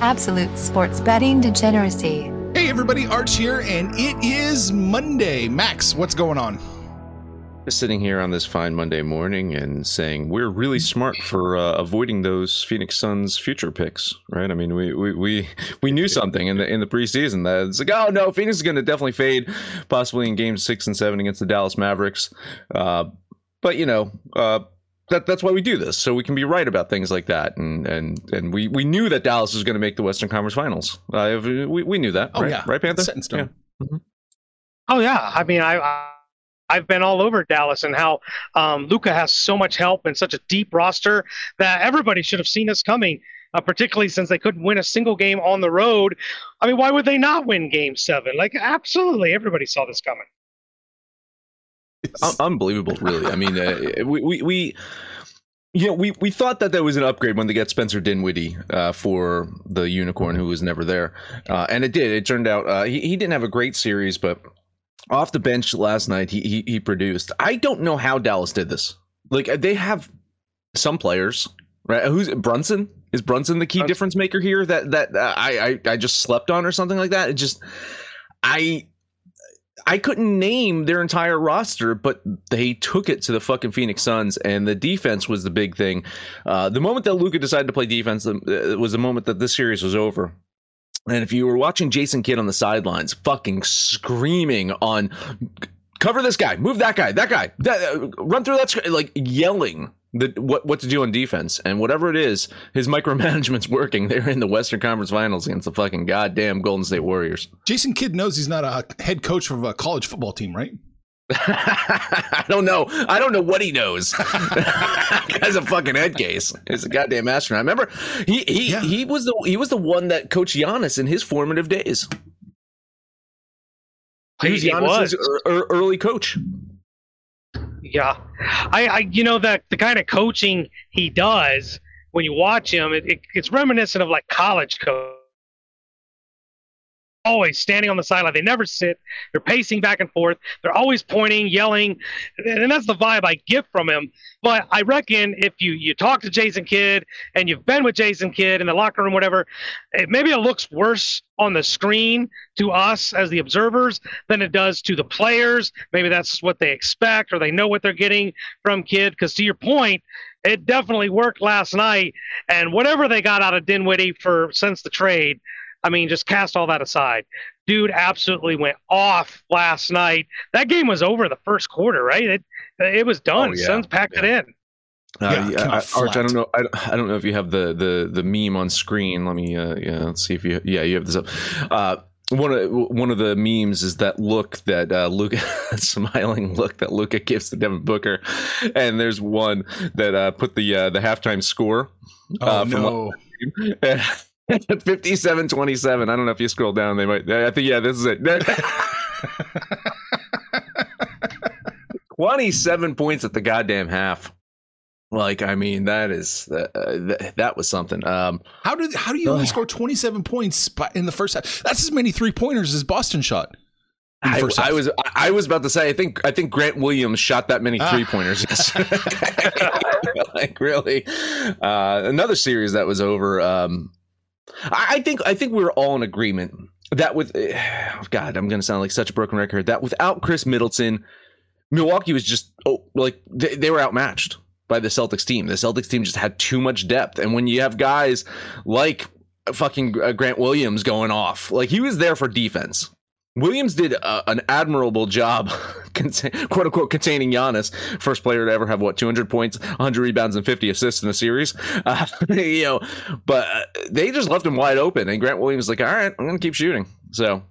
Absolute sports betting degeneracy. Hey everybody, Arch here, and it is Monday. Max, what's going on? Just sitting here on this fine Monday morning and saying we're really smart for uh, avoiding those Phoenix Suns future picks, right? I mean, we we we, we knew something in the in the preseason that it's like, oh no, Phoenix is going to definitely fade, possibly in games six and seven against the Dallas Mavericks. Uh, but you know, uh, that that's why we do this, so we can be right about things like that. And and and we we knew that Dallas was going to make the Western Conference Finals. Uh, we we knew that. Oh right? yeah, right, Panther. Set in stone. Yeah. Mm-hmm. Oh yeah, I mean, I, I've been all over Dallas and how um, Luka has so much help and such a deep roster that everybody should have seen this coming. Uh, particularly since they couldn't win a single game on the road. I mean, why would they not win Game Seven? Like, absolutely, everybody saw this coming. Un- unbelievable, really. I mean, uh, we, we we you know, we, we thought that there was an upgrade when they get Spencer Dinwiddie uh, for the unicorn who was never there, uh, and it did. It turned out uh, he he didn't have a great series, but off the bench last night he, he he produced. I don't know how Dallas did this. Like they have some players, right? Who's Brunson? Is Brunson the key Brunson. difference maker here? That that uh, I, I I just slept on or something like that. It just I I couldn't name their entire roster, but they took it to the fucking Phoenix Suns, and the defense was the big thing. Uh, the moment that Luka decided to play defense uh, was the moment that this series was over. And if you were watching Jason Kidd on the sidelines, fucking screaming on cover this guy, move that guy, that guy, that, uh, run through that, like yelling the, what what to do on defense, and whatever it is, his micromanagement's working. They're in the Western Conference Finals against the fucking goddamn Golden State Warriors. Jason Kidd knows he's not a head coach of a college football team, right? I don't know. I don't know what he knows. Guy's a fucking head case. He's a goddamn astronaut. I remember, he he Yeah. he was the he was the one that coached Giannis in his formative days. He was He Giannis's was. er- er- early coach. Yeah, I, I you know that the kind of coaching he does when you watch him, it, it, it's reminiscent of like college coach. Always standing on the sideline. They never sit. They're pacing back and forth. They're always pointing, yelling, and that's the vibe I get from him. But I reckon if you you talk to Jason Kidd and you've been with Jason Kidd in the locker room, whatever, it, maybe it looks worse on the screen to us as the observers than it does to the players. Maybe that's what they expect or they know what they're getting from Kidd. Because to your point, it definitely worked last night. And whatever they got out of Dinwiddie for since the trade, I mean, just cast all that aside. Dude absolutely went off last night. That game was over the first quarter, right? It it was done. Oh, yeah. Suns packed it in. Uh, Yeah, yeah, I, Arch, I don't know. I, I don't know if you have the the the meme on screen. Let me. Uh, yeah, let's see if you. Yeah, you have this up. Uh, one of one of the memes is that look that uh, Luka smiling look that Luka gives to Devin Booker, and there's one that uh, put the uh, the halftime score. Oh uh, from no! 57-27. I don't know if you scroll down. They might. I think yeah, this is it. 27 points at the goddamn half. Like, I mean, that is uh, th- that was something. Um, How did how do you only score twenty seven points in the first half? That's as many three pointers as Boston shot. I, I was I was about to say I think I think Grant Williams shot that many Ah. three pointers. Yes. like really, uh, another series that was over. Um, I, think I think we were all in agreement that with God, I'm going to sound like such a broken record. That without Khris Middleton, Milwaukee was just oh like they, they were outmatched. by the Celtics team. The Celtics team just had too much depth, and when you have guys like fucking uh, Grant Williams going off, like he was there for defense. Williams did a, an admirable job, quote unquote, containing Giannis. First player to ever have what 200 points, 100 rebounds, and 50 assists in a series. Uh, you know, but uh, they just left him wide open, and Grant Williams like, "All right, I'm to keep shooting." So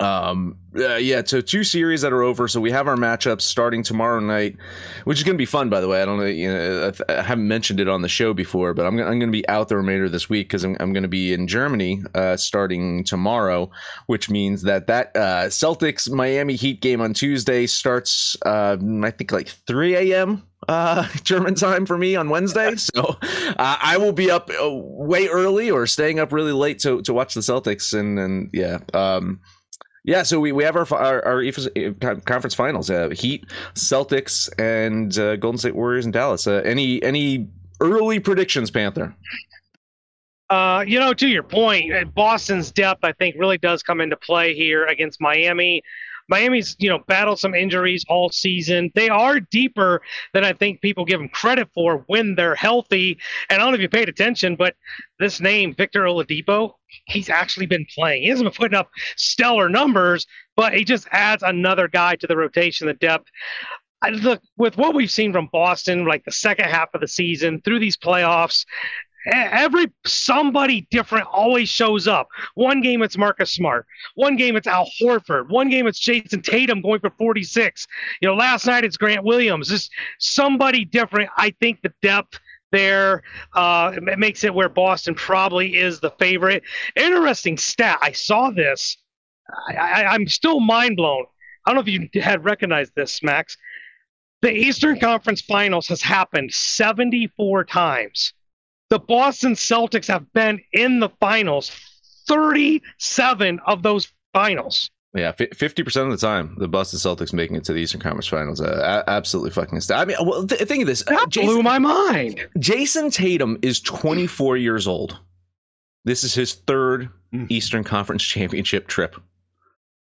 um uh, yeah so two series that are over so we have our matchups starting tomorrow night which is going to be fun by the way i don't know you know i haven't mentioned it on the show before but i'm, I'm going to be out the remainder of this week because I'm, I'm going to be in germany uh, starting tomorrow which means that that uh, celtics miami heat game on tuesday starts uh, i think like 3 a.m uh, German time for me on Wednesday. So uh, I will be up uh, way early or staying up really late to, to watch the Celtics. And, and yeah, um, yeah, so we, we have our our, our uh, conference finals: uh, Heat, Celtics, and uh, Golden State Warriors and Dallas. Uh, any any early predictions, Panther? Uh, you know, to your point, uh, Boston's depth I think really does come into play here against Miami. Miami's, you know, battled some injuries all season. They are deeper than I think people give them credit for when they're healthy. And I don't know if you paid attention, but this name, Victor Oladipo, he's actually been playing. He hasn't been putting up stellar numbers, but he just adds another guy to the rotation, the depth. I look with what we've seen from Boston, like the second half of the season through these playoffs, every somebody different always shows up. One game it's Marcus Smart. One game it's Al Horford. One game it's Jayson Tatum going for 46. You know, last night it's Grant Williams. Just somebody different. I think the depth there uh, it makes it where Boston probably is the favorite. Interesting stat. I saw this. I, I, I'm still mind blown. I don't know if you had recognized this, Max. The Eastern Conference Finals has happened 74 times the Boston Celtics have been in the finals 37 of those finals. Yeah, fifty percent of the time, the Boston Celtics making it to the Eastern Conference Finals. Uh, absolutely fucking astounding. I mean, well, th- think of this. That Jayson, blew my mind. Jayson Tatum is twenty four years old. This is his third mm. Eastern Conference championship trip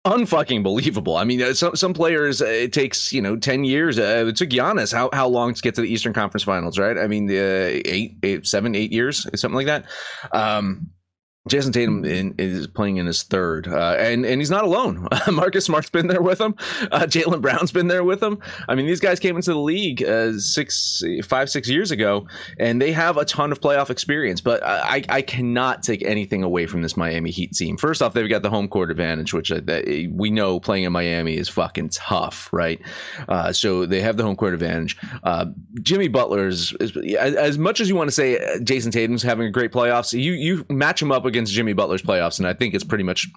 unfucking believable. I mean, uh, some some players uh, it takes you know ten years. Uh, it took Giannis how how long to get to the Eastern Conference Finals, right? I mean, uh, eight, eight, seven, eight years, something like that. Um, Jayson Tatum in, is playing in his third, uh, and and he's not alone. Marcus Smart's been there with him. Uh, Jaylen Brown's been there with him. I mean, these guys came into the league uh, six, five, six years ago, and they have a ton of playoff experience. But I, I cannot take anything away from this Miami Heat team. First off, they've got the home court advantage, which uh, we know playing in Miami is fucking tough, right? Uh, so they have the home court advantage. Uh, Jimmy Butler is, is, as much as you want to say Jayson Tatum's having a great playoffs. You you match him up against against Jimmy Butler's playoffs, and I think it's pretty much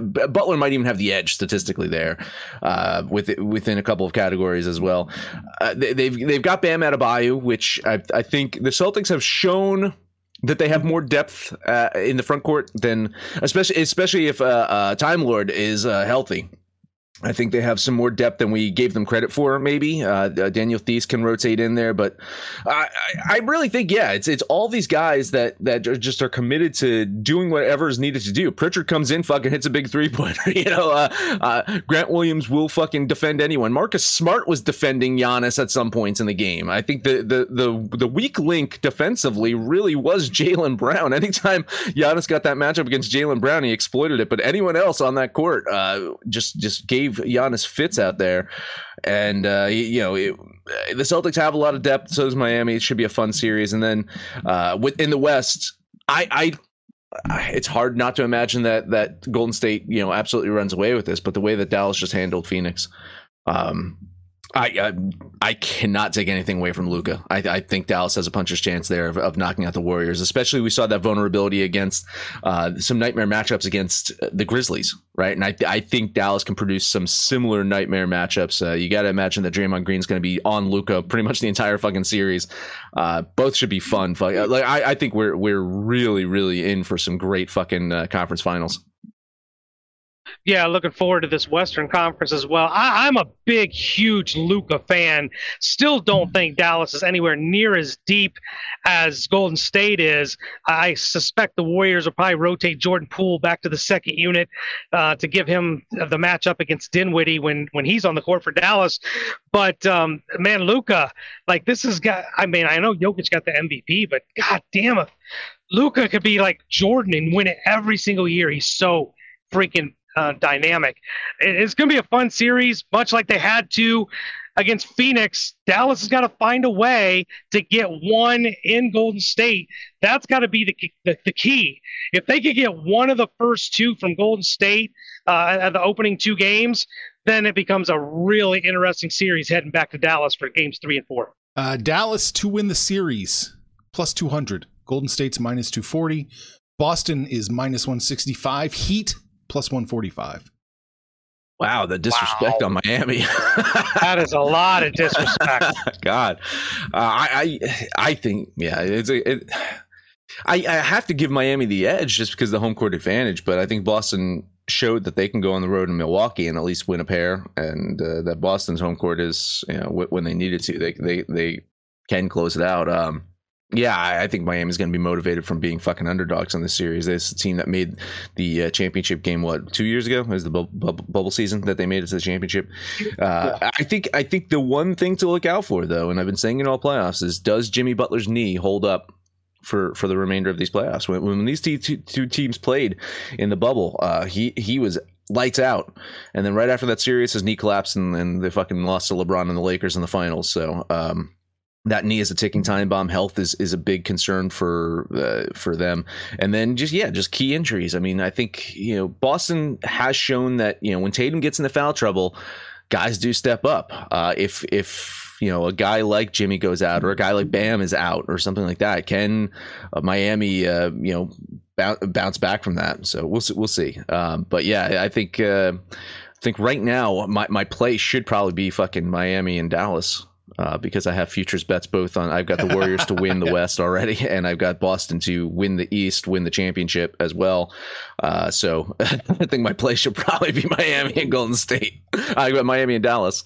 Butler might even have the edge statistically there, uh, with within a couple of categories as well. Uh, they, have they've, they've got Bam Adebayo, which I, I think the Celtics have shown that they have more depth uh, in the front court than especially especially if uh, uh, Time Lord is uh, healthy. I think they have some more depth than we gave them credit for. Maybe uh, uh, Daniel Theis can rotate in there, but I, I really think yeah, it's it's all these guys that that just are committed to doing whatever is needed to do. Pritchard comes in, fucking hits a big three pointer. you know, uh, uh, Grant Williams will fucking defend anyone. Marcus Smart was defending Giannis at some points in the game. I think the the the the weak link defensively really was Jaylen Brown. Anytime Giannis got that matchup against Jaylen Brown, he exploited it. But anyone else on that court uh, just just gave Giannis fits out there, and uh, you know it, the Celtics have a lot of depth. So does Miami. It should be a fun series. And then uh, in the West, I, I it's hard not to imagine that that Golden State, you know, absolutely runs away with this. But the way that Dallas just handled Phoenix, um, I, I, I cannot take anything away from Luka. I, I think Dallas has a puncher's chance there of, of, knocking out the Warriors. Especially we saw that vulnerability against uh, some nightmare matchups against uh, the Grizzlies, right? And I I think Dallas can produce some similar nightmare matchups. Uh, you got to imagine that Draymond Green's going to be on Luka pretty much the entire fucking series. Uh, both should be fun. Like I, I think we're we're really really in for some great fucking uh, conference finals. Yeah, looking forward to this Western Conference as well. I, I'm a big, huge Luka fan. Still don't think Dallas is anywhere near as deep as Golden State is. I suspect the Warriors will probably rotate Jordan Poole back to the second unit uh, to give him the matchup against Dinwiddie when when he's on the court for Dallas. But um, man, Luka, like this has got. I mean, I know Jokic got the MVP, but god damn it, Luka could be like Jordan and win it every single year. He's so freaking uh, dynamic. It's going to be a fun series, much like they had to against Phoenix. Dallas has got to find a way to get one in Golden State. That's got to be the, the, the key. If they could get one of the first two from Golden State uh, at the opening two games, then it becomes a really interesting series heading back to Dallas for games three and four. Uh, Dallas to win the series plus 200. Golden State's minus 240. Boston is minus 165. Heat plus 145. Wow, the disrespect wow. on Miami. that is a lot of disrespect. God, uh, I, I, I think, yeah, it's a, it, I, I have to give Miami the edge just because the home court advantage, but I think Boston showed that they can go on the road in Milwaukee and at least win a pair, and uh, that Boston's home court is, you know, when they needed to, they they they can close it out. Um, yeah, I think Miami's going to be motivated from being fucking underdogs in this series. This team that made the uh, championship game what two years ago was the bu- bu- bubble season that they made it to the championship. Uh, yeah. I think I think the one thing to look out for though, and I've been saying in all playoffs, is does Jimmy Butler's knee hold up for for the remainder of these playoffs? When, when these two, two teams played in the bubble, uh, he he was lights out. And then right after that series, his knee collapsed and, and they fucking lost to LeBron and the Lakers in the finals. So um, that knee is a ticking time bomb. Health is, is a big concern for uh, for them, and then just yeah, just key injuries. I mean, I think you know Boston has shown that you know when Tatum gets into foul trouble, guys do step up. Uh, if if you know a guy like Jimmy goes out or a guy like Bam is out or something like that, can uh, Miami uh, you know bounce back from that? So we'll we'll see. Um, but yeah, I think uh, I think right now my my play should probably be fucking Miami and Dallas uh, because I have futures bets both on. I've got the Warriors to win the West already, and I've got Boston to win the East, win the championship as well. Uh, so I think my play should probably be Miami and Golden State. I got Miami and Dallas.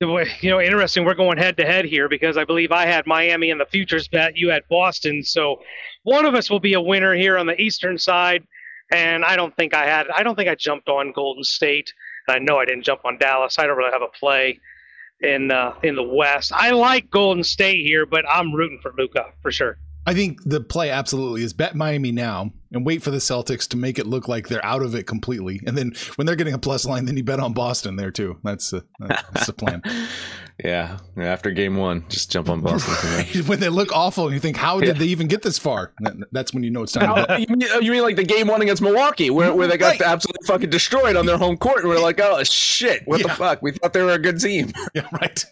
You know, interesting. We're going head to head here because I believe I had Miami in the futures bet. You had Boston, so one of us will be a winner here on the Eastern side. And I don't think I had. I don't think I jumped on Golden State. I know I didn't jump on Dallas. I don't really have a play in uh, in the West. I like Golden State here, but I'm rooting for Luka for sure. I think the play absolutely is bet Miami now and wait for the Celtics to make it look like they're out of it completely. And then when they're getting a plus line, then you bet on Boston there too. That's uh, that's the plan. yeah, after game one, just jump on Boston. Right. when they look awful, and you think, how did yeah. they even get this far? That's when you know it's time. to. You, mean, you mean like the game one against Milwaukee, where, where they got right. absolutely fucking destroyed on their home court, and we're like, oh shit, what yeah. the fuck? We thought they were a good team. yeah, right.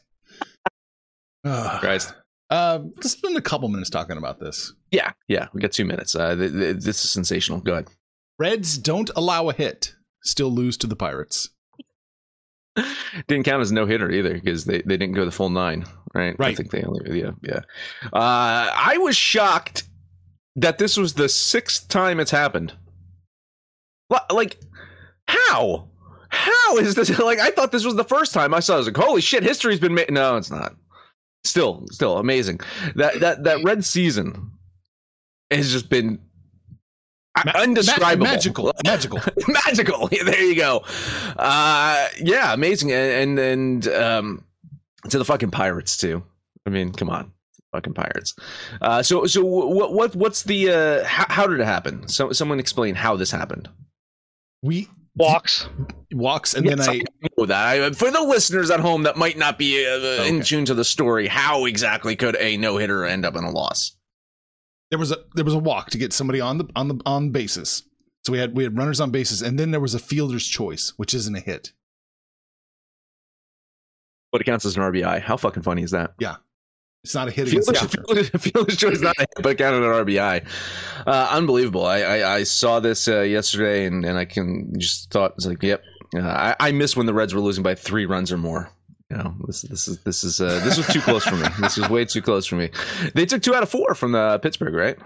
Christ. Uh, let's spend a couple minutes talking about this. Yeah, yeah, we got two minutes. Uh, th- th- this is sensational. Go ahead. Reds don't allow a hit, still lose to the Pirates. didn't count as no hitter either because they, they didn't go the full nine, right? Right. I think they only yeah yeah. Uh, I was shocked that this was the sixth time it's happened. Like, how? How is this? Like, I thought this was the first time I saw. It. I was like, holy shit, history's been made. No, it's not still still amazing that that that red season has just been Ma- undescribable. ma- magical magical. Magical. There you go. Uh yeah amazing. And and, and um to the fucking pirates too. I mean come on. Fucking pirates. Uh so so what what what's the uh how, how did it happen? So someone explain how this happened. We walks. Walks and yes, then i know that. For the listeners at home that might not be uh, okay. in tune to the story how exactly could a no-hitter end up in a loss there was a there was a walk to get somebody on the on the on bases so we had we had runners on bases and then there was a fielder's choice which isn't a hit but it counts as an rbi how fucking funny is that yeah it's not a hit against Fielder's, Fielder's choice not a hit, but counted an RBI. Uh, unbelievable. I, I, I, saw this uh, yesterday, and, and I can just thought it's like, yep. Uh, I, I miss when the Reds were losing by three runs or more. You know, this this is this is uh, this was too close for me. This was way too close for me. They took two out of four from the Pittsburgh, right?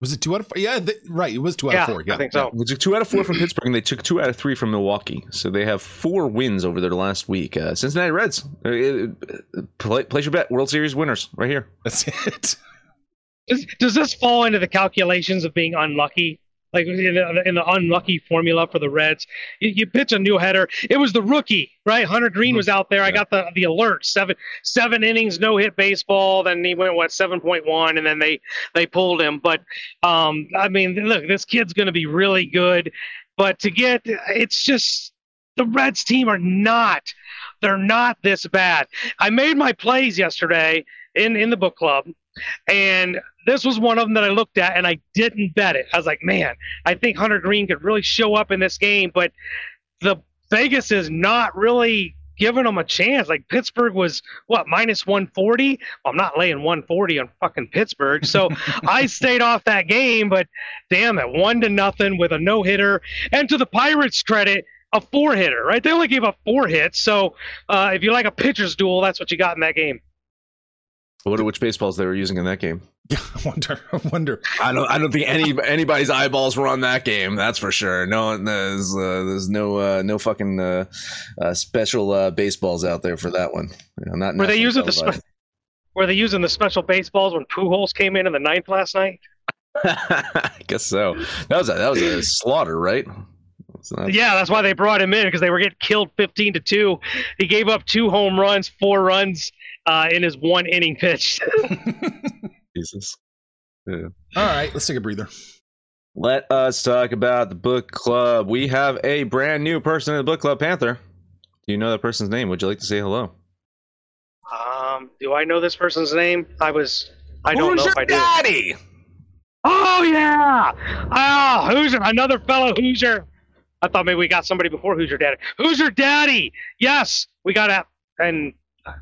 Was it two out of four? Yeah, th- right. It was two out Yeah, of four. Yeah, I think so. They took two out of four from Pittsburgh, and they took two out of three from Milwaukee. So they have four wins over their last week. Uh, Cincinnati Reds, uh, uh, play, place your bet. World Series winners, right here. That's it. Does, does this fall into the calculations of being unlucky? Like in the, in the unlucky formula for the Reds, you, you pitch a no hitter. It was the rookie, right? Hunter Greene was out there. I got the the alert. Seven seven innings, no hit baseball. Then he went what seven point one, and then they they pulled him. But um, I mean, look, this kid's going to be really good. But to get, it's just the Reds team are not. They're not this bad. I made my plays yesterday in in the book club, and this was one of them that I looked at and I didn't bet it. I was like, man, I think Hunter Greene could really show up in this game, but the Vegas is not really giving them a chance. Like Pittsburgh was what minus 140. Well, I'm not laying 140 on fucking Pittsburgh, so I stayed off that game. But damn it, one to nothing with a no hitter. And to the Pirates' credit, a four hitter. Right? They only gave up four hits. So uh, if you like a pitcher's duel, that's what you got in that game. I wonder which baseballs they were using in that game. Yeah, I wonder. I wonder. I don't. I don't think any anybody's eyeballs were on that game. That's for sure. No, there's uh, there's no uh, no fucking uh, uh, special uh, baseballs out there for that one. Yeah, not Were they using the spe- Were they using the special baseballs when Pujols came in in the ninth last night? I guess so. That was a, that was a slaughter, right? So that's- Yeah, that's why they brought him in because they were getting killed 15 to 2. He gave up two home runs, four runs uh, in his one inning pitch. Jesus. All right, let's take a breather. Let us talk about the book club. We have a brand new person in the book club, Panther. Do you know that person's name? Would you like to say hello? um, do I know this person's name? I was. I don't Who's know if your I do. daddy? Oh, yeah. Oh, Hoosier. Another fellow Hoosier. I thought maybe we got somebody before Hoosier Daddy. Hoosier Daddy. Yes, we got a. And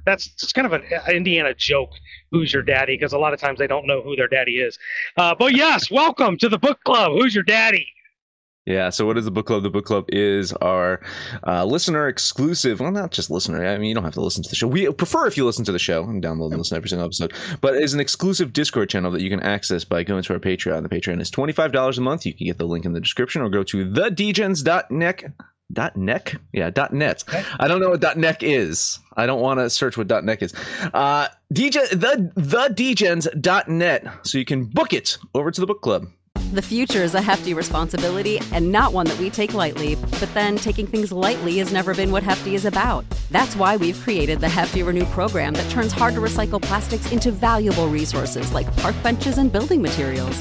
that's it's kind of an Indiana joke, Who's your daddy? Because a lot of times they don't know who their daddy is. Uh, but yes, welcome to the book club. Who's your daddy? Yeah. So, what is the book club? The book club is our uh, listener exclusive. Well, not just listener. I mean, you don't have to listen to the show. We prefer if you listen to the show and download and listen to every single episode. But it's an exclusive Discord channel that you can access by going to our Patreon. The Patreon is twenty five dollars a month. You can get the link in the description or go to thedgens.net. Dot neck, yeah, dot net. I don't know what dot neck is. I don't want to search what dot neck is. Uh, DJ, the the dgens.net, so you can book it over to the book club. The future is a hefty responsibility and not one that we take lightly, but then taking things lightly has never been what Hefty is about. That's why we've created the Hefty Renew program that turns hard to recycle plastics into valuable resources like park benches and building materials.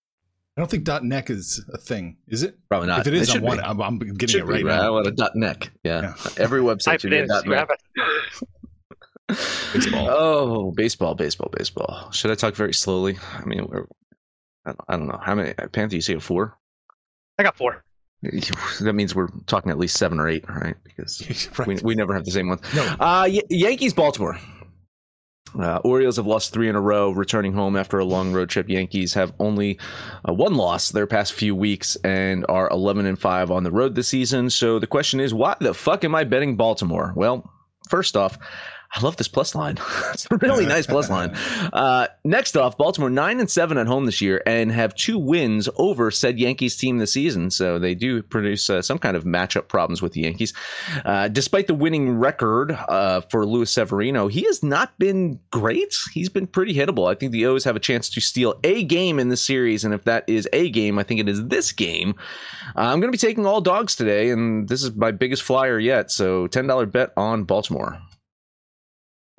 I don't think dot neck is a thing, is it? Probably not. If it is, It I should want be. it. I'm, I'm getting Should it right be, now. I want a dot neck. Yeah. Yeah. Every website Type should be a dot neck. Baseball. Oh, baseball, baseball, baseball. Should I talk very slowly? I mean, we're, I, don't, I don't know. How many? Panther, you say a four? I got four. That means we're talking at least seven or eight, right? Because Right. we, we never have the same one. No. Uh, Y- Yankees, Baltimore. Uh, Orioles have lost three in a row, returning home after a long road trip. Yankees have only uh, one loss their past few weeks and are 11 and 5 on the road this season. So the question is, why the fuck am I betting Baltimore? Well, first off, I love this plus line. it's a really nice plus line. Uh, next off, Baltimore nine and seven at home this year and have two wins over said Yankees team this season. So they do produce uh, some kind of matchup problems with the Yankees. Uh, despite the winning record uh, for Luis Severino, he has not been great. He's been pretty hittable. I think the O's have a chance to steal a game in this series, and if that is a game, I think it is this game. Uh, I'm going to be taking all dogs today, and this is my biggest flyer yet. So ten dollar bet on Baltimore.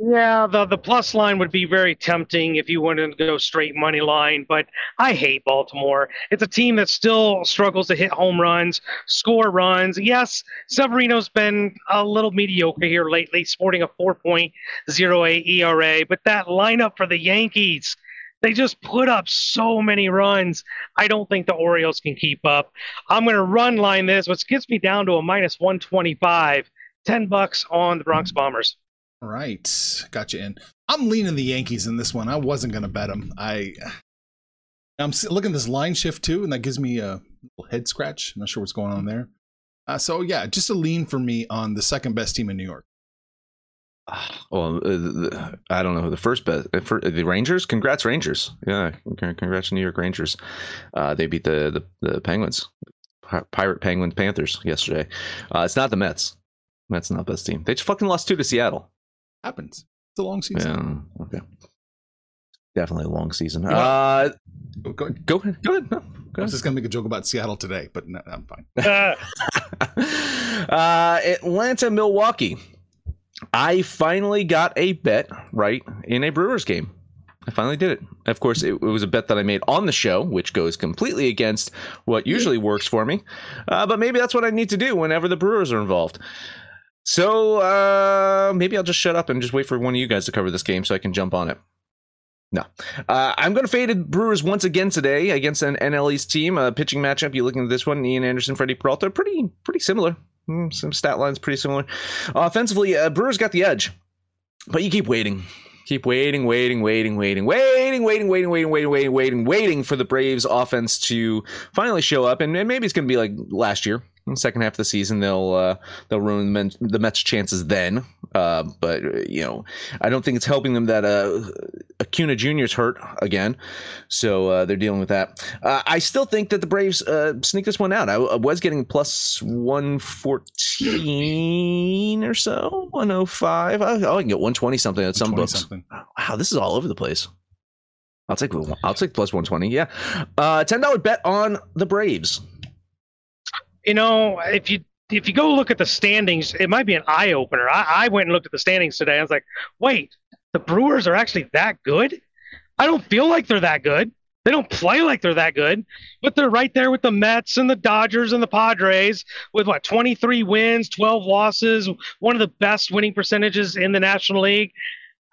Yeah, the the plus line would be very tempting if you wanted to go straight money line, but I hate Baltimore. It's a team that still struggles to hit home runs, score runs. Yes, Severino's been a little mediocre here lately, sporting a 4.08 ERA, but that lineup for the Yankees, they just put up so many runs. I don't think the Orioles can keep up. I'm going to run line this, which gets me down to a minus 125. 10 bucks on the Bronx Bombers. All right, got you in. I'm leaning the Yankees in this one. I wasn't gonna bet them. I I'm looking at this line shift too, and that gives me a head scratch. I'm not sure what's going on there. Uh, so yeah, just a lean for me on the second best team in New York. Well, uh, I don't know the first best. For the Rangers, congrats Rangers. Yeah, congrats New York Rangers. Uh, they beat the, the, the Penguins, Pirate Penguins Panthers yesterday. Uh, it's not the Mets. Mets not best team. They just fucking lost two to Seattle happens. It's a long season. Yeah. Okay. Definitely a long season. Uh, go ahead. Go ahead. Go ahead. No, go I was just gonna make a joke about Seattle today, but no, I'm fine. uh, Atlanta, Milwaukee. I finally got a bet right in a Brewers game. I finally did it. Of course, it, it, was a bet that I made on the show, which goes completely against what usually works for me. Uh, but maybe that's what I need to do whenever the Brewers are involved. So uh, maybe I'll just shut up and just wait for one of you guys to cover this game so I can jump on it. No. Uh, I'm going to fade Brewers once again today against an NL East team. A pitching matchup. You looking at this one, Ian Anderson, Freddie Peralta, pretty pretty similar. Mm, some stat lines pretty similar. offensively, uh, Brewers got the edge, but you keep waiting. Keep waiting, waiting, waiting, waiting, waiting, waiting, waiting, waiting, waiting, waiting, waiting, waiting for the Braves offense to finally show up. And maybe it's going to be like last year second half of the season, they'll uh, they'll ruin the, the Mets' chances then. Uh, but you know, I don't think it's helping them that uh, Acuna Jr. is hurt again, so uh, they're dealing with that. Uh, I still think that the Braves uh, sneak this one out. I, I was getting plus one fourteen or so, one oh five. I, I can get one twenty something at some books. Something. Wow, this is all over the place. I'll take I'll take plus one twenty. Yeah, uh, ten dollar bet on the Braves you know, if you if you go look at the standings, it might be an eye opener. I, I went and looked at the standings today. I was like, wait, the Brewers are actually that good? I don't feel like they're that good. They don't play like they're that good, but they're right there with the Mets and the Dodgers and the Padres with what 23 wins, 12 losses, one of the best winning percentages in the National League.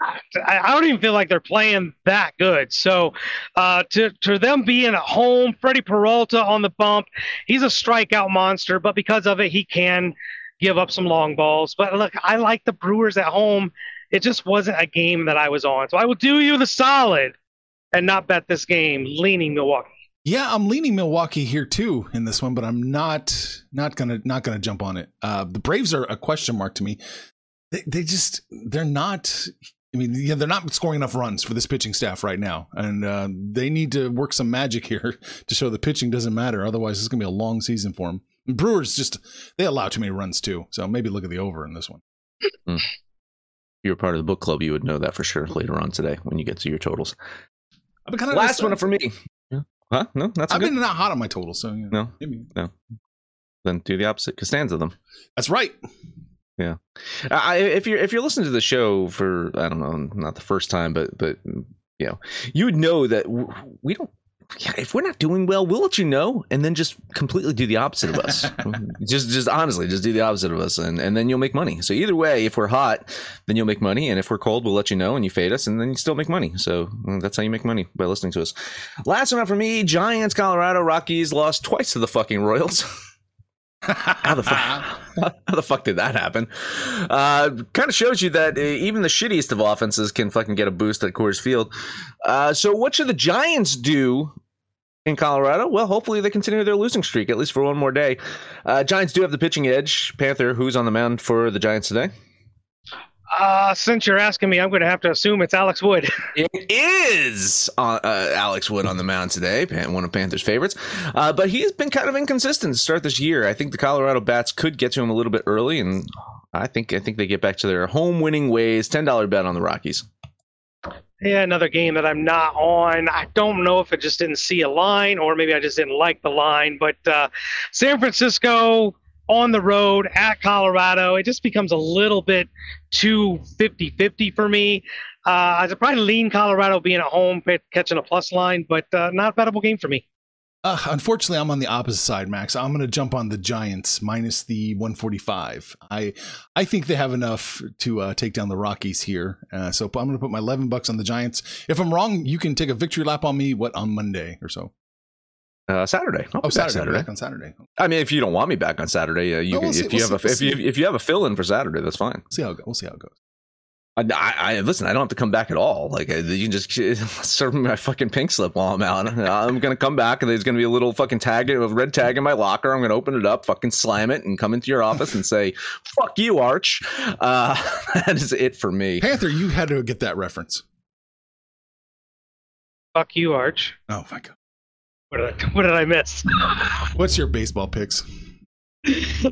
I, don't even feel like they're playing that good. So uh, to to them being at home, Freddie Peralta on the bump, he's a strikeout monster, but because of it, he can give up some long balls. But look, I like the Brewers at home. It just wasn't a game that I was on, so I will do you the solid and not bet this game, leaning Milwaukee. Yeah, I'm leaning Milwaukee here too in this one, but I'm not not gonna not gonna jump on it. Uh, the Braves are a question mark to me. They, they just they're not I mean, yeah, they're not scoring enough runs for this pitching staff right now, and uh, they need to work some magic here to show the pitching doesn't matter. Otherwise, it's going to be a long season for them. And Brewers just they allow too many runs too, so maybe look at the over in this one. Mm. If you're part of the book club, you would know that for sure later on today when you get to your totals. I've been kind of last one for me. Yeah. Huh? No, that's I've good. been not hot on my totals, so you know, no, maybe. no. Then do the opposite. Costanza them. That's right. Yeah, I, if you're if you're listening to the show for I don't know, not the first time, but but you know, you would know that we don't. Yeah, if we're not doing well, we'll let you know, and then just completely do the opposite of us. just, just honestly, just do the opposite of us, and, and then you'll make money. So either way, if we're hot, then you'll make money, and if we're cold, we'll let you know, and you fade us, and then you still make money. So mm, that's how you make money by listening to us. Last one up for me: Giants, Colorado Rockies lost twice to the fucking Royals. how the fuck? How the fuck did that happen? Uh, kind of shows you that uh, even the shittiest of offenses can fucking get a boost at Coors Field. Uh, so, what should the Giants do in Colorado? Well, hopefully they continue their losing streak at least for one more day. Uh, Giants do have the pitching edge. Panther, who's on the mound for the Giants today? Uh, since you're asking me, I'm going to have to assume it's Alex Wood. it is uh, uh, Alex Wood on the mound today, one of Panthers' favorites. Uh, but he has been kind of inconsistent to start this year. I think the Colorado bats could get to him a little bit early, and I think I think they get back to their home winning ways. Ten dollar bet on the Rockies. Yeah, another game that I'm not on. I don't know if I just didn't see a line, or maybe I just didn't like the line. But uh, San Francisco on the road at Colorado, it just becomes a little bit too 50 50 for me. Uh, I'd probably lean Colorado being at home, catching a plus line, but uh, not a bettable game for me. Uh, unfortunately, I'm on the opposite side, Max. I'm going to jump on the Giants minus the 145. I I think they have enough to uh, take down the Rockies here. Uh, so I'm going to put my 11 bucks on the Giants. If I'm wrong, you can take a victory lap on me. What on Monday or so? Uh, Saturday. I'll oh, Saturday. Saturday. Back on Saturday. I mean, if you don't want me back on Saturday, uh, you we'll see, if you we'll have see, a if you if you have a fill in for Saturday, that's fine. See how it goes. We'll see how it goes. I, I, listen. I don't have to come back at all. Like you can just serve me my fucking pink slip while I'm out. I'm gonna come back and there's gonna be a little fucking tag, a red tag in my locker. I'm gonna open it up, fucking slam it, and come into your office and say, "Fuck you, Arch." Uh, that is it for me. Panther, you had to get that reference. Fuck you, Arch. Oh my god. What did I, what did I miss? What's your baseball picks?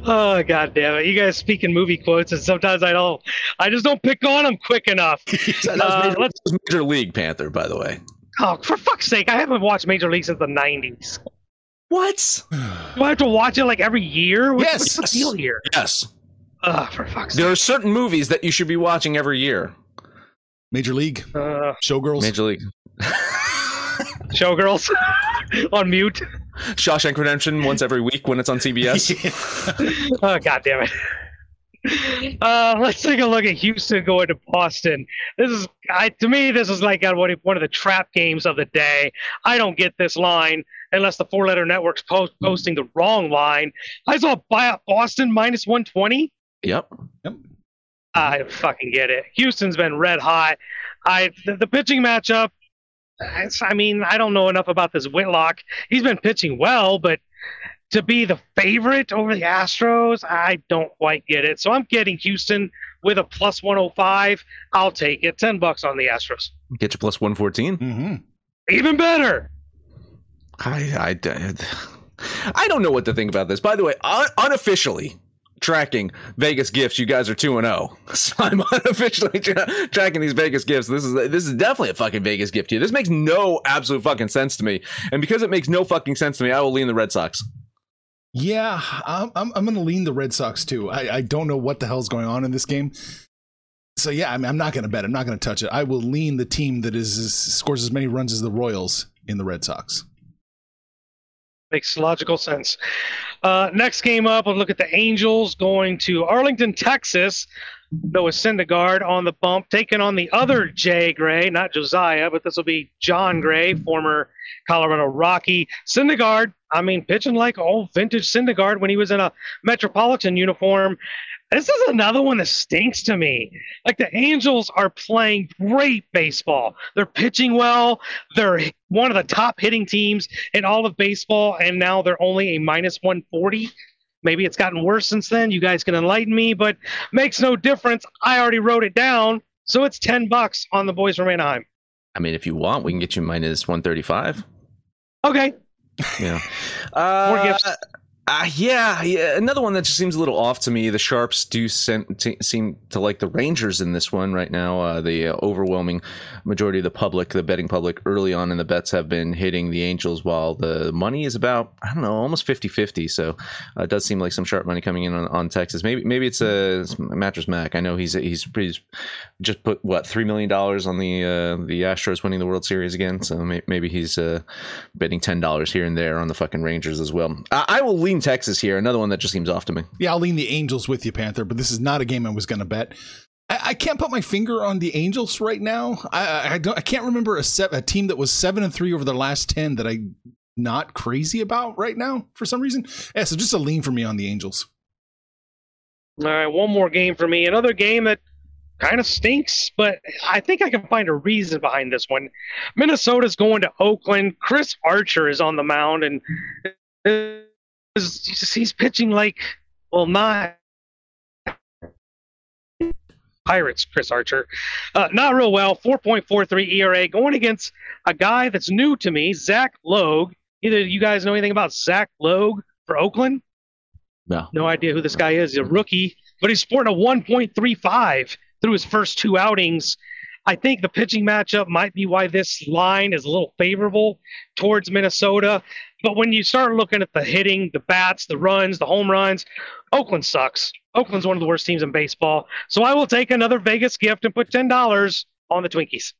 oh god damn it! You guys speaking movie quotes, and sometimes I don't. I just don't pick on them quick enough. that uh, major, uh, major League Panther, by the way. Oh, for fuck's sake! I haven't watched Major League since the '90s. What? Do I have to watch it like every year? What, yes. What's the deal here? Yes. Uh, for fuck's sake. There are certain movies that you should be watching every year. Major League, uh, Showgirls, Major League, Showgirls, on mute. Shawshank Redemption once every week when it's on CBS. oh god damn it. Uh, let's take a look at Houston going to Boston. This is, I, to me, this is like one of the trap games of the day. I don't get this line unless the four-letter network's post, posting the wrong line. I saw Boston minus one twenty. Yep. Yep. I fucking get it. Houston's been red hot. I the, the pitching matchup I mean, I don't know enough about this Whitlock. He's been pitching well, but to be the favorite over the Astros, I don't quite get it. So I'm getting Houston with a plus 105. I'll take it. 10 bucks on the Astros. Get you plus 114. Mm-hmm. Even better. I, I, I don't know what to think about this. By the way, unofficially, tracking Vegas gifts, you guys are two and zero. Oh. So I'm unofficially tra- tracking these Vegas gifts. This is this is definitely a fucking Vegas gift here. This makes no absolute fucking sense to me, and because it makes no fucking sense to me, I will lean the Red Sox. Yeah, I'm I'm, I'm going to lean the Red Sox too. I, I don't know what the hell's going on in this game. So yeah, I mean, I'm not going to bet. I'm not going to touch it. I will lean the team that is, is scores as many runs as the Royals in the Red Sox. Makes logical sense. Uh, next game up, we'll look at the Angels going to Arlington, Texas. Noah Syndergaard on the bump, taking on the other Jay Gray, not Josiah, but this will be Jon Gray, former Colorado Rocky. Syndergaard, I mean, pitching like old vintage Syndergaard when he was in a Metropolitan uniform. This is another one that stinks to me. Like the Angels are playing great baseball. They're pitching well. They're one of the top hitting teams in all of baseball, and now they're only a minus 140. Maybe it's gotten worse since then. You guys can enlighten me, but makes no difference. I already wrote it down, so it's 10 bucks on the boys from Anaheim. I mean, if you want, we can get you minus 135. Okay. Yeah. Uh, More gifts. Uh, yeah, yeah, another one that just seems a little off to me. The Sharps do t- seem to like the Rangers in this one right now. Uh, the uh, overwhelming majority of the public, the betting public, early on in the bets have been hitting the Angels, while the money is about I don't know, almost 50-50. So uh, it does seem like some sharp money coming in on, on Texas. Maybe maybe it's a mattress Mack. I know he's he's he's just put what three million dollars on the uh, the Astros winning the World Series again. So may- maybe he's uh, betting ten dollars here and there on the fucking Rangers as well. I, I will lean Texas here. Another one that just seems off to me. Yeah, I'll lean the Angels with you, Panther. But this is not a game I was going to bet. I, I, can't put my finger on the Angels right now. I, I don't. I can't remember a, se- a team that was seven and three over the last ten that I not crazy about right now for some reason. Yeah, so just a lean for me on the Angels. All right, one more game for me. Another game that kind of stinks, but I think I can find a reason behind this one. Minnesota's going to Oakland. Chris Archer is on the mound, and he's pitching like, well, not Pirates, Chris Archer. Uh, not real well. 4.43 ERA going against a guy that's new to me, Zach Logue. Either you guys know anything about Zach Logue for Oakland? No. No idea who this guy is. He's a rookie, but he's sporting a 1.35 through his first two outings. I think the pitching matchup might be why this line is a little favorable towards Minnesota. But when you start looking at the hitting, the bats, the runs, the home runs, Oakland sucks. Oakland's one of the worst teams in baseball. So I will take another Vegas gift and put ten dollars on the Twinkies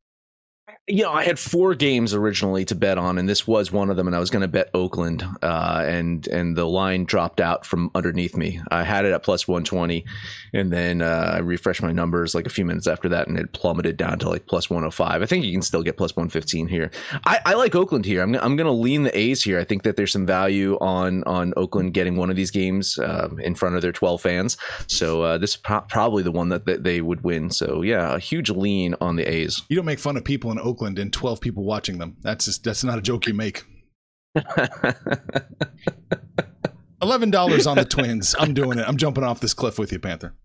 you know, I had four games originally to bet on, and this was one of them. And I was going to bet Oakland, uh, and and the line dropped out from underneath me. I had it at plus one twenty, and then uh, I refreshed my numbers like a few minutes after that, and it plummeted down to like plus one hundred five. I think you can still get plus one fifteen here. I, I like Oakland here. I'm I'm going to lean the A's here. I think that there's some value on on Oakland getting one of these games uh, in front of their twelve fans. So uh, this is pro- probably the one that, that they would win. So yeah, a huge lean on the A's. You don't make fun of people in Oakland Oakland and 12 people watching them. That's just that's not a joke you make. Eleven dollars on the Twins. I'm doing it. I'm jumping off this cliff with you, Panther.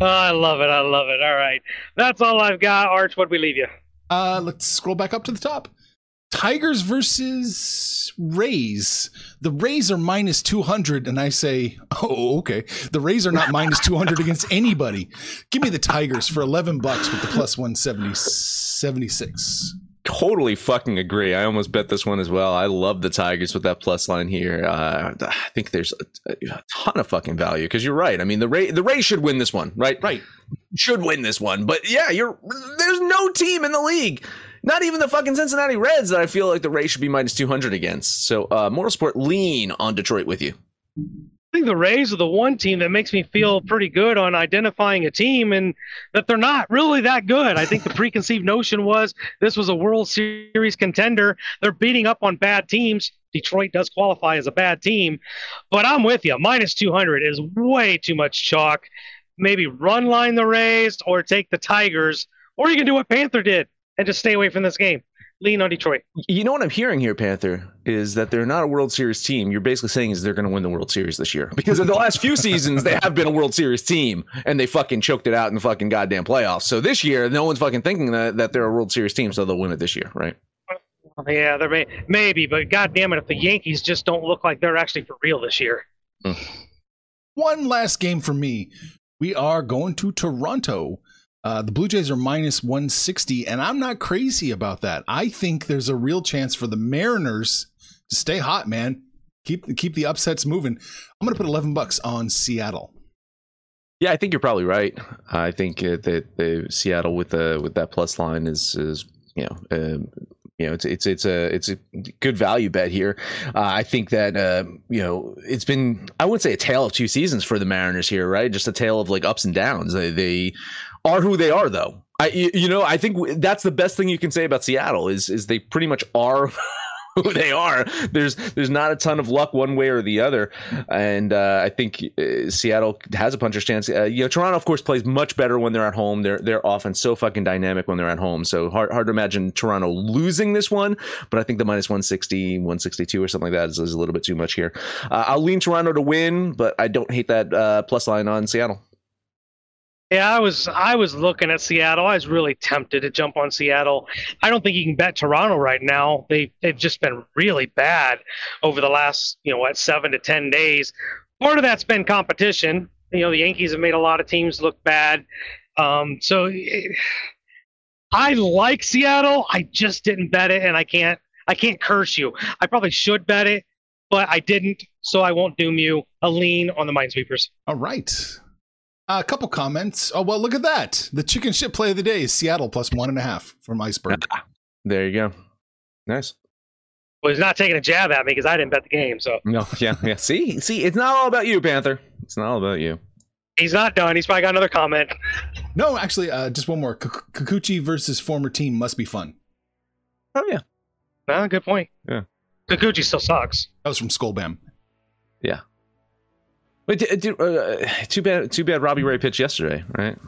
Oh, I love it. I love it. All right, that's all I've got. Arch, what we leave you? Uh, let's scroll back up to the top. Tigers versus Rays. The Rays are minus 200, and I say, oh, okay. The Rays are not minus 200 against anybody. Give me the Tigers for 11 bucks with the plus 170, 76. Totally fucking agree. I almost bet this one as well. I love the Tigers with that plus line here. Uh, I think there's a, a ton of fucking value because you're right. I mean, the Ray the Rays should win this one, right? Right. Should win this one, but yeah, you're there's no team in the league not even the fucking Cincinnati Reds that I feel like the Rays should be minus 200 against. So, uh, Motorsport, lean on Detroit with you. I think the Rays are the one team that makes me feel mm-hmm. pretty good on identifying a team and that they're not really that good. I think the preconceived notion was this was a World Series contender. They're beating up on bad teams. Detroit does qualify as a bad team, but I'm with you. Minus 200 is way too much chalk. Maybe run line the Rays or take the Tigers, or you can do what Panther did and just stay away from this game. Lean on Detroit. You know what I'm hearing here, Panther, is that they're not a World Series team. You're basically saying is they're going to win the World Series this year because in the last few seasons they have been a World Series team and they fucking choked it out in the fucking goddamn playoffs. So this year, no one's fucking thinking that, that they're a World Series team, so they'll win it this year, right? Yeah, there may maybe, but goddamn it, if the Yankees just don't look like they're actually for real this year. One last game for me. We are going to Toronto uh, the Blue Jays are minus 160, and I'm not crazy about that. I think there's a real chance for the Mariners to stay hot, man. Keep keep the upsets moving. I'm going to put 11 bucks on Seattle. Yeah, I think you're probably right. I think uh, that the Seattle with the with that plus line is is you know uh, you know it's it's it's a it's a good value bet here. Uh, I think that uh, you know it's been I wouldn't say a tale of two seasons for the Mariners here, right? Just a tale of like ups and downs. They, they are who they are, though. I you know I think that's the best thing you can say about Seattle is is they pretty much are who they are. There's there's not a ton of luck one way or the other, and uh, I think uh, Seattle has a puncher's chance. Uh, you know, Toronto of course plays much better when they're at home. They're they're often so fucking dynamic when they're at home. So hard hard to imagine Toronto losing this one. But I think the minus 160, 162 or something like that is, is a little bit too much here. Uh, I'll lean Toronto to win, but I don't hate that uh, plus line on Seattle. Yeah, I was I was looking at Seattle. I was really tempted to jump on Seattle. I don't think you can bet Toronto right now. They they've just been really bad over the last you know what seven to ten days. Part of that's been competition. You know the Yankees have made a lot of teams look bad. Um, so it, I like Seattle. I just didn't bet it, and I can't I can't curse you. I probably should bet it, but I didn't, so I won't doom you. A lean on the Minesweepers. All right. Uh, a couple comments. Oh well, look at that. The chicken shit play of the day is Seattle plus one and a half from Iceberg. There you go. Nice. Well, he's not taking a jab at me because I didn't bet the game. So no, yeah, yeah. See, see, it's not all about you, Panther. It's not all about you. He's not done. He's probably got another comment. No, actually, uh, just one more. Kikuchi versus former team must be fun. Oh yeah. Uh, good point. Yeah. Kikuchi still sucks. That was from Skullbam. Yeah. Wait, uh, too bad. Too bad. Robbie Ray pitched yesterday, right?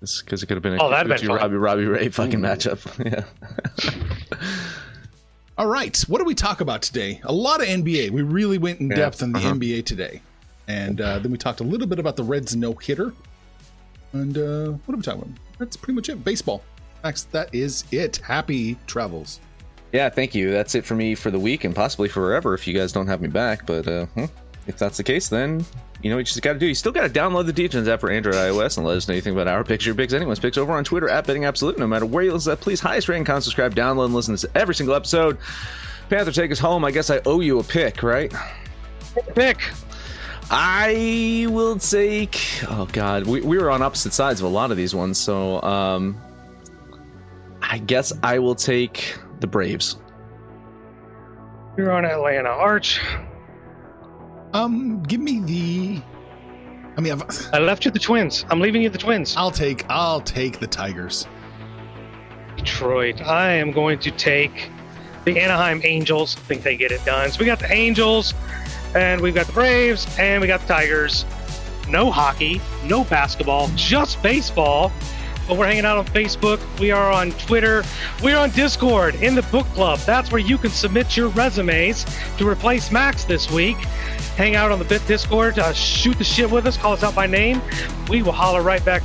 Because it could have been a oh, that'd been Robbie Robbie Ray fucking matchup. yeah. All right, what do we talk about today? A lot of NBA. We really went in depth on the uh-huh. NBA today, and uh, then we talked a little bit about the Reds no hitter. And uh, what are we talking about? That's pretty much it. Baseball. Max, that is it. Happy travels. Yeah, thank you. That's it for me for the week and possibly forever if you guys don't have me back. But uh, hmm, if that's the case, then you know what you just got to do? You still got to download the Defense app for Android iOS and let us know anything about our picks, your picks, anyone's picks over on Twitter at Betting Absolute. No matter where you listen to that, please highest rating, comment, subscribe, download, and listen to every single episode. Panther, take us home. I guess I owe you a pick, right? Pick. I will take. Oh God, we, we were on opposite sides of a lot of these ones, so um, I guess I will take the Braves. You're on Atlanta. Arch. Um, give me the. I mean, I've, I left you the Twins. I'm leaving you the Twins. I'll take. I'll take the Tigers. Detroit. I am going to take the Anaheim Angels. I think they get it done. So we got the Angels, and we've got the Braves, and we got the Tigers. No hockey, no basketball, just baseball. But we're hanging out on Facebook. We are on Twitter. We're on Discord in the book club. That's where you can submit your resumes to replace Max this week. Hang out on the Bit Discord. Uh, shoot the shit with us. Call us out by name. We will holler right back.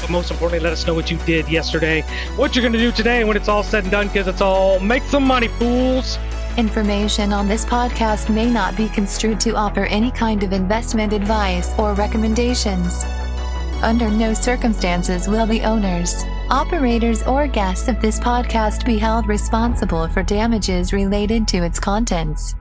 But most importantly, let us know what you did yesterday, what you're going to do today when it's all said and done, because it's all make some money, fools. Information on this podcast may not be construed to offer any kind of investment advice or recommendations. Under no circumstances will the owners, operators, or guests of this podcast be held responsible for damages related to its contents.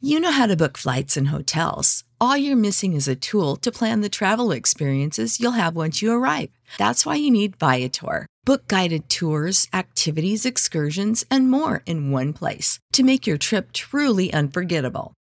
You know how to book flights and hotels. All you're missing is a tool to plan the travel experiences you'll have once you arrive. That's why you need Viator. Book guided tours, activities, excursions, and more in one place to make your trip truly unforgettable.